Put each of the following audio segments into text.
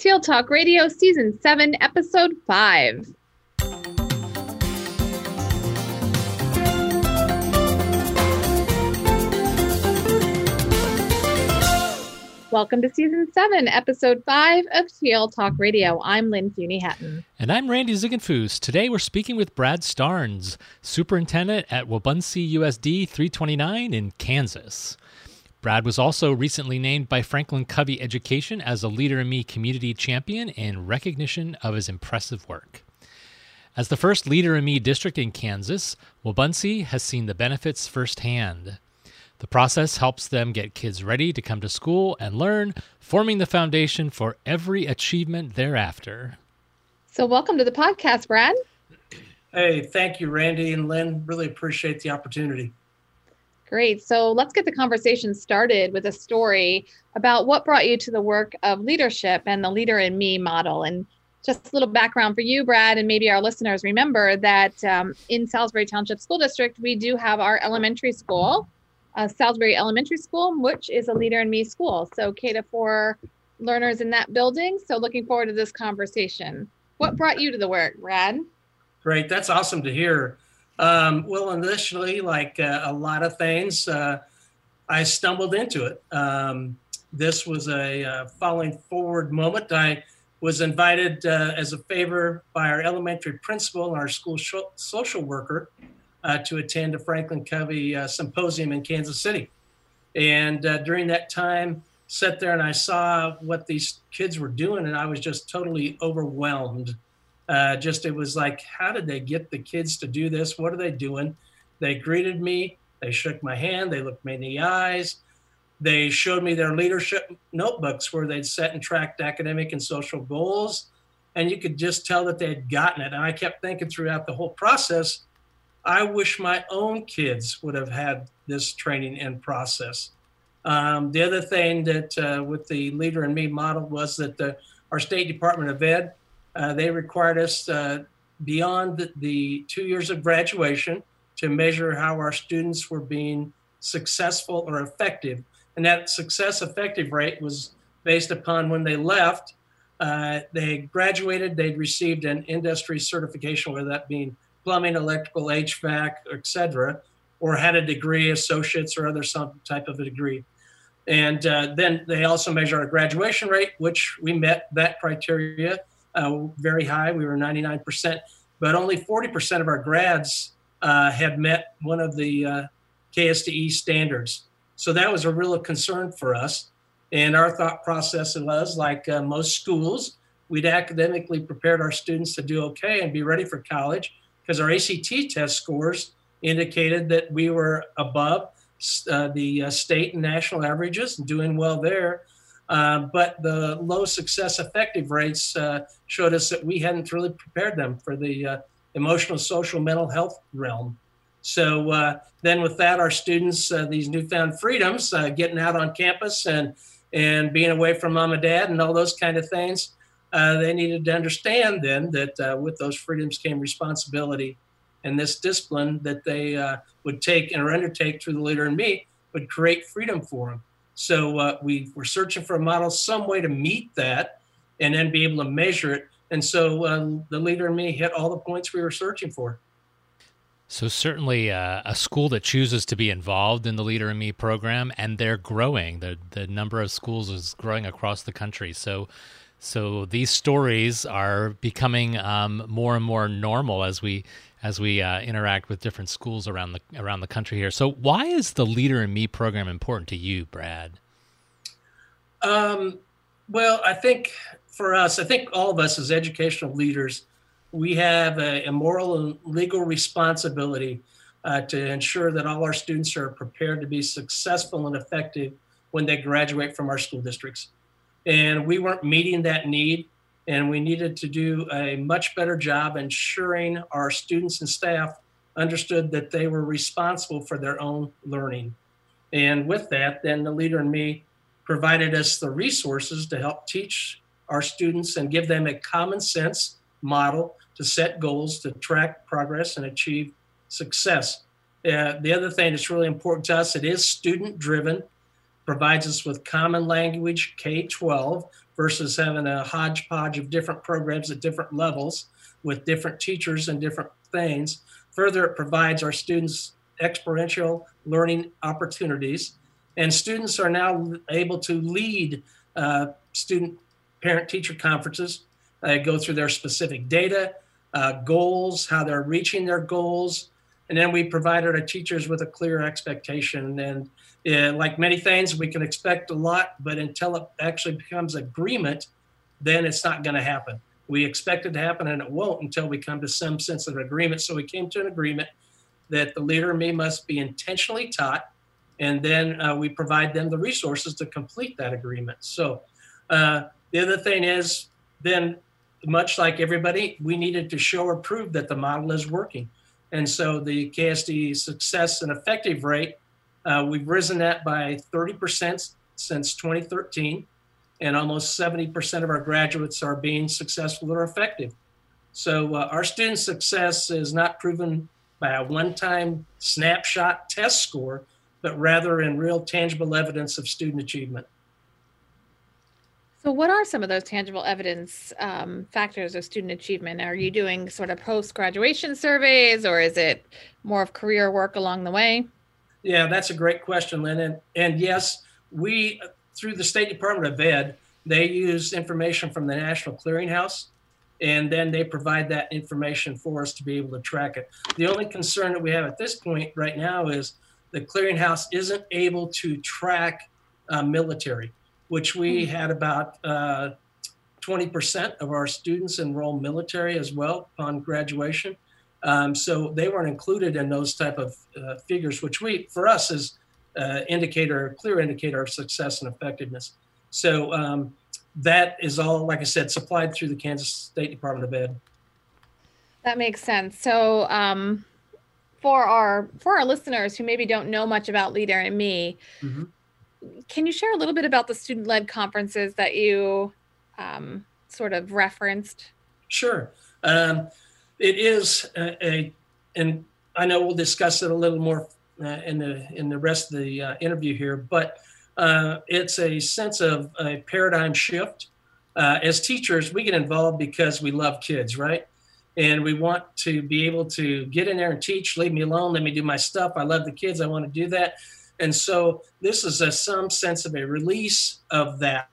Teal Talk Radio, Season 7, Episode 5. Welcome to Season 7, Episode 5 of Teal Talk Radio. I'm Lynn Fuini-Hetten. And I'm Randy Ziegenfuss. Today we're speaking with Brad Starnes, Superintendent at Wabaunsee USD 329 in Kansas. Brad was also recently named by Franklin Covey Education as a Leader in Me Community Champion in recognition of his impressive work. As the first Leader in Me district in Kansas, Wabaunsee has seen the benefits firsthand. The process helps them get kids ready to come to school and learn, forming the foundation for every achievement thereafter. So, welcome to the podcast, Brad. Hey, thank you, Randy and Lynn. Really appreciate the opportunity. Great. So let's get the conversation started with a story about what brought you to the work of leadership and the Leader in Me model. And just a little background for you, Brad, and maybe our listeners remember that um, in Salisbury Township School District, we do have our elementary school, uh, Salisbury Elementary School, which is a Leader in Me school. So K to four learners in that building. So looking forward to this conversation. What brought you to the work, Brad? Great. That's awesome to hear. Um, well, initially, like uh, a lot of things, uh, I stumbled into it. Um, this was a uh, falling forward moment. I was invited uh, as a favor by our elementary principal and our school sh- social worker uh, to attend a Franklin Covey uh, symposium in Kansas City. And during that time, sat there and I saw what these kids were doing, and I was just totally overwhelmed uh, just it was like, how did they get the kids to do this? What are they doing? They greeted me, they shook my hand, they looked me in the eyes, they showed me their leadership notebooks where they'd set and tracked academic and social goals. And you could just tell that they had gotten it. And I kept thinking throughout the whole process, I wish my own kids would have had this training and process. Um, the other thing that uh, with the Leader in Me model was that the, our State Department of Ed uh, they required us uh, beyond the, the, two years of graduation to measure how our students were being successful or effective. And that success effective rate was based upon when they left, uh, they graduated, they'd received an industry certification, whether that being plumbing, electrical, HVAC, etc., or had a degree, associates, or other some type of a degree. And uh, then they also measure our graduation rate, which we met that criteria uh, very high. We were 99%, but only 40% of our grads uh, had met one of the uh, KSDE standards. So that was a real concern for us. And our thought process was like uh, most schools, we'd academically prepared our students to do okay and be ready for college because our ACT test scores indicated that we were above uh, the uh, state and national averages and doing well there. Uh, but the low success effective rates uh, showed us that we hadn't really prepared them for the uh, emotional, social, mental health realm. So uh, then, with that, our students, uh, these newfound freedoms, getting out on campus and and being away from mom and dad and all those kind of things, they needed to understand then that with those freedoms came responsibility, and this discipline that they would take and or undertake through the leader in me would create freedom for them. So uh, we were searching for a model, some way to meet that, and then be able to measure it. And so um, the leader in me hit all the points we were searching for. So certainly uh, a school that chooses to be involved in the Leader in Me program, and they're growing. the The number of schools is growing across the country. So, so these stories are becoming um, more and more normal as we as we uh, interact with different schools around the around the country here. So, why is the Leader in Me program important to you, Brad? Um, well, I think for us, I think all of us as educational leaders, we have a, a moral and legal responsibility uh, to ensure that all our students are prepared to be successful and effective when they graduate from our school districts. And we weren't meeting that need and we needed to do a much better job ensuring our students and staff understood that they were responsible for their own learning. And with that, then the leader and me provided us the resources to help teach our students and give them a common sense model to set goals, to track progress, and achieve success. Uh, the other thing that's really important to us, it is student driven. Provides us with common language K 12 versus having a hodgepodge of different programs at different levels with different teachers and different things. Further, it provides our students experiential learning opportunities. And students are now able to lead uh, student parent teacher conferences, uh, go through their specific data, uh, goals, how they're reaching their goals. And then we provided our teachers with a clear expectation. And like many things, we can expect a lot, but until it actually becomes agreement, then it's not going to happen. We expect it to happen and it won't until we come to some sense of agreement. So we came to an agreement that the leader in me must be intentionally taught, and then uh, we provide them the resources to complete that agreement. So uh, the other thing is, then much like everybody, we needed to show or prove that the model is working. And so the KSD success and effective rate, uh, we've risen that by 30% since 2013, and almost 70% of our graduates are being successful or effective. So uh, our student success is not proven by a one time snapshot test score, but rather in real tangible evidence of student achievement. So, what are some of those tangible evidence um, factors of student achievement? Are you doing sort of post graduation surveys or is it more of career work along the way? Yeah, that's a great question, Lynn. And, and yes, we, through the State Department of Ed, they use information from the National Clearinghouse and then they provide that information for us to be able to track it. The only concern that we have at this point right now is the clearinghouse isn't able to track uh, military, which we hmm. had about uh, 20% of our students enroll military as well upon graduation. Um, so they weren't included in those type of uh, figures, which we, for us, is uh, indicator, clear indicator of success and effectiveness. So um, that is all, like I said, supplied through the Kansas State Department of Ed. That makes sense. So, um, for our for our listeners who maybe don't know much about Leader and Me, mm-hmm. can you share a little bit about the student led conferences that you um, sort of referenced? Sure. Um, it is a, a, and I know we'll discuss it a little more uh, in the in the rest of the uh, interview here, but uh, it's a sense of a paradigm shift. Uh, as teachers, we get involved because we love kids, right? And we want to be able to get in there and teach, leave me alone, let me do my stuff. I love the kids, I want to do that. And so this is a, some sense of a release of that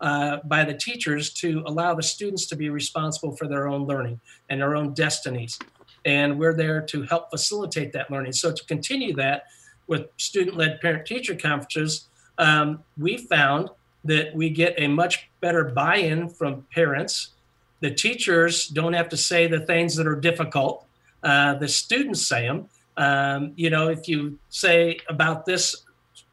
uh, by the teachers to allow the students to be responsible for their own learning and their own destinies. And we're there to help facilitate that learning. So to continue that with student-led parent-teacher conferences, um, we found that we get a much better buy in from parents. The teachers don't have to say the things that are difficult, uh, the students say them. Um, you know, if you say about this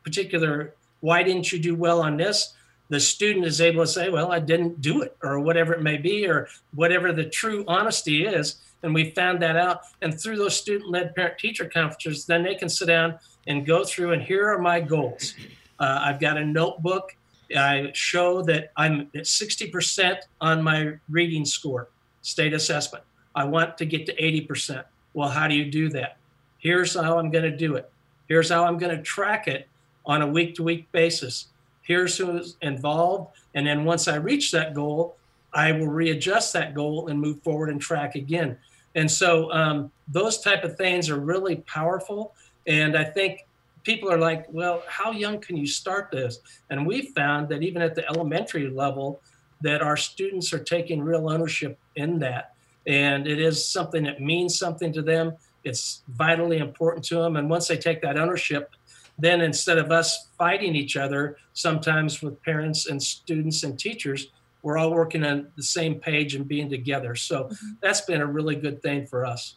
particular, why didn't you do well on this? The student is able to say, well, I didn't do it, or whatever it may be, or whatever the true honesty is. And we found that out. And through those student led parent teacher conferences, then they can sit down and go through and here are my goals. Uh, I've got a notebook. I show that I'm at 60% on my reading score, state assessment. I want to get to 80%. Well, how do you do that? Here's how I'm going to do it. Here's how I'm going to track it on a week to week basis. Here's who's involved. And then once I reach that goal, I will readjust that goal and move forward and track again. And so um, those type of things are really powerful. And I think people are like, well, how young can you start this? And we found that even at the elementary level, that our students are taking real ownership in that. And it is something that means something to them. It's vitally important to them. And once they take that ownership, then instead of us fighting each other, sometimes with parents and students and teachers, we're all working on the same page and being together. So mm-hmm. that's been a really good thing for us.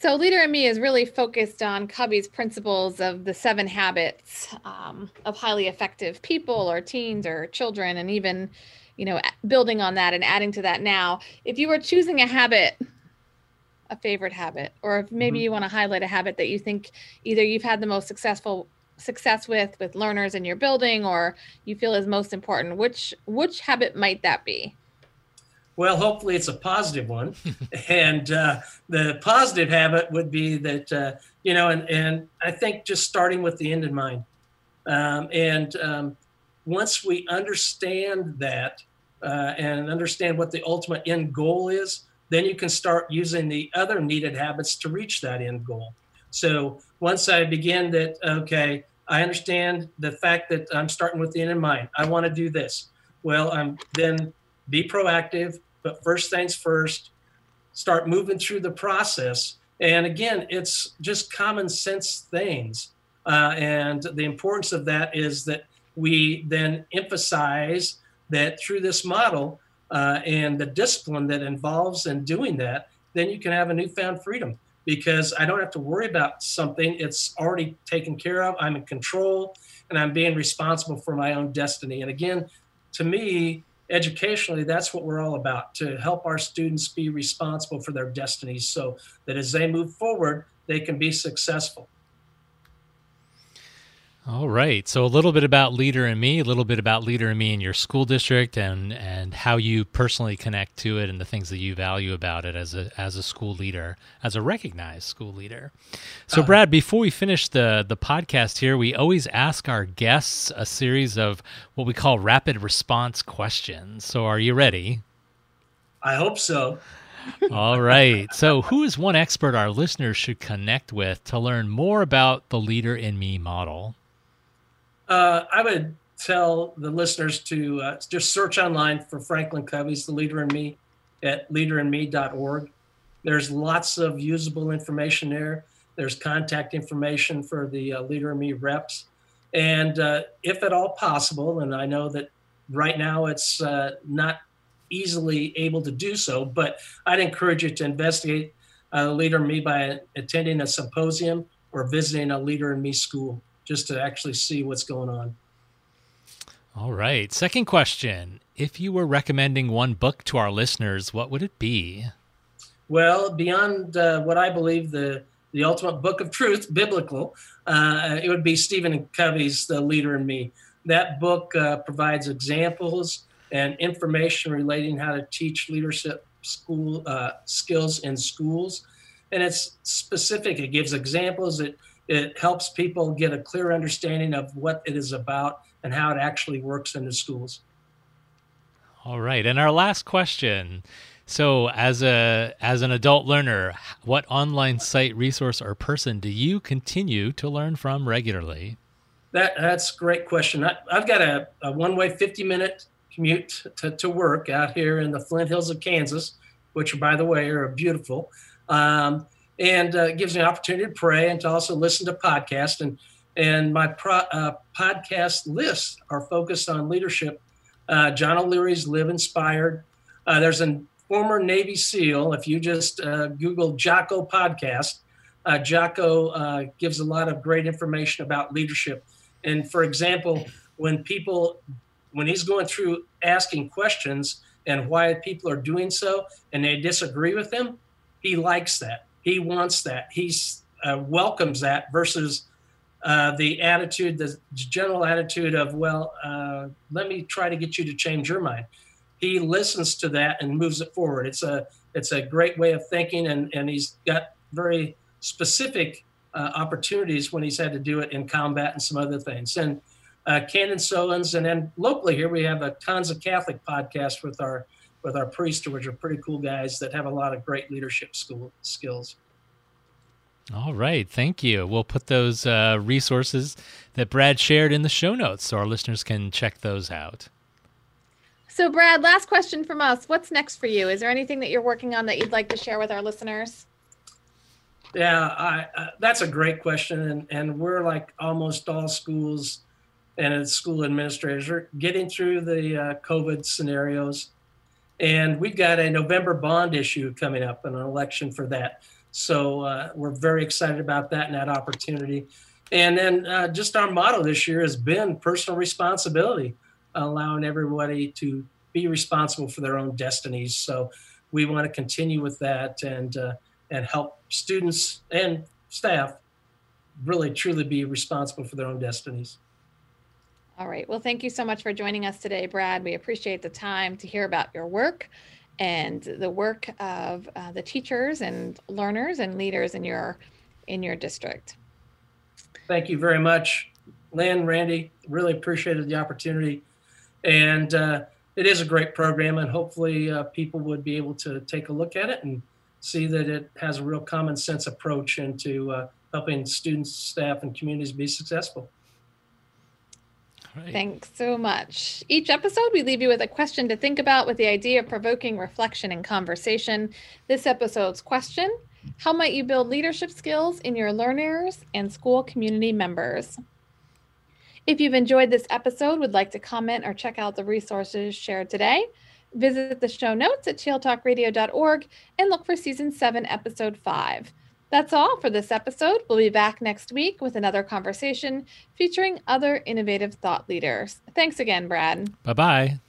So, Leader in Me is really focused on Covey's principles of the seven habits um, of highly effective people or teens or children, and even, you know, building on that and adding to that now. If you were choosing a habit, a favorite habit, or if maybe mm-hmm. you want to highlight a habit that you think either you've had the most successful success with with learners in your building or you feel is most important, which which habit might that be? Well, hopefully it's a positive one. and uh, the positive habit would be that, uh, you know, and, and I think just starting with the end in mind. Um, and um, once we understand that uh, and understand what the ultimate end goal is, then you can start using the other needed habits to reach that end goal. So once I begin that, okay, I understand the fact that I'm starting with the end in mind. I want to do this. Well, I'm then be proactive, but first things first, start moving through the process. And again, it's just common sense things. Uh, and the importance of that is that we then emphasize that through this model uh, and the discipline that involves in doing that, then you can have a newfound freedom because I don't have to worry about something. It's already taken care of. I'm in control and I'm being responsible for my own destiny. And again, to me, educationally, that's what we're all about to help our students be responsible for their destinies so that as they move forward, they can be successful. All right. So a little bit about Leader in Me, a little bit about Leader in Me in your school district and and how you personally connect to it and the things that you value about it as a as a school leader, as a recognized school leader. So uh, Brad, before we finish the the podcast here, we always ask our guests a series of what we call rapid response questions. So are you ready? I hope so. All right. So, who is one expert our listeners should connect with to learn more about the Leader in Me model? Uh, I would tell the listeners to uh, just search online for Franklin Covey's The Leader in Me at leaderinme.org. There's lots of usable information there. There's contact information for the uh, Leader in Me reps. And uh, if at all possible, and I know that right now it's uh, not easily able to do so, but I'd encourage you to investigate uh, Leader in Me by attending a symposium or visiting a Leader in Me school just to actually see what's going on. All right. Second question. If you were recommending one book to our listeners, what would it be? Well, beyond uh, what I believe the the ultimate book of truth, biblical, uh, it would be Stephen Covey's The Leader in Me. That book uh, provides examples and information relating how to teach leadership school uh, skills in schools, and it's specific. It gives examples. It it helps people get a clear understanding of what it is about and how it actually works in the schools. All right. And our last question. So, as a as an adult learner, what online site, resource, or person do you continue to learn from regularly? That that's a great question. I, have got a, a one way fifty minute commute to, to work out here in the Flint Hills of Kansas, which, by the way, are beautiful. Um, and uh, gives me an opportunity to pray and to also listen to podcasts. And and my pro, uh, podcast lists are focused on leadership. Uh, John O'Leary's Live Inspired. Uh, there's a former Navy SEAL. If you just uh, Google Jocko podcast, uh, Jocko gives a lot of great information about leadership. And for example, when people when he's going through asking questions and why people are doing so, and they disagree with him, he likes that he wants that. He uh, welcomes that versus uh, the attitude, the general attitude of, well, uh, let me try to get you to change your mind. He listens to that and moves it forward. It's a it's a great way of thinking, and and he's got very specific uh, opportunities when he's had to do it in combat and some other things. And uh, Cannon Solons, and then locally here we have a tons of Catholic podcasts with our with our priests, which are pretty cool guys that have a lot of great leadership school skills. All right, thank you. We'll put those uh, resources that Brad shared in the show notes so our listeners can check those out. So, Brad, last question from us. What's next for you? Is there anything that you're working on that you'd like to share with our listeners? Yeah, I, uh, that's a great question, and and we're like almost all schools and school administrators are getting through the uh, COVID scenarios and we've got a November bond issue coming up and an election for that. So uh, we're very excited about that and that opportunity. And then uh, just our motto this year has been personal responsibility, allowing everybody to be responsible for their own destinies. So we want to continue with that and uh, and help students and staff really truly be responsible for their own destinies. All right. Well, thank you so much for joining us today, Brad. We appreciate the time to hear about your work and the work of uh, the teachers and learners and leaders in your in your district. Thank you very much. Lynn, Randy, really appreciated the opportunity. And uh, it is a great program, and hopefully, uh, people would be able to take a look at it and see that it has a real common sense approach into uh, helping students, staff, and communities be successful. Right. Thanks so much. Each episode, we leave you with a question to think about with the idea of provoking reflection and conversation. This episode's question How might you build leadership skills in your learners and school community members? If you've enjoyed this episode, would like to comment or check out the resources shared today, visit the show notes at tealtalkradio.org and look for season 7, episode 5. That's all for this episode. We'll be back next week with another conversation featuring other innovative thought leaders. Thanks again, Brad. Bye bye.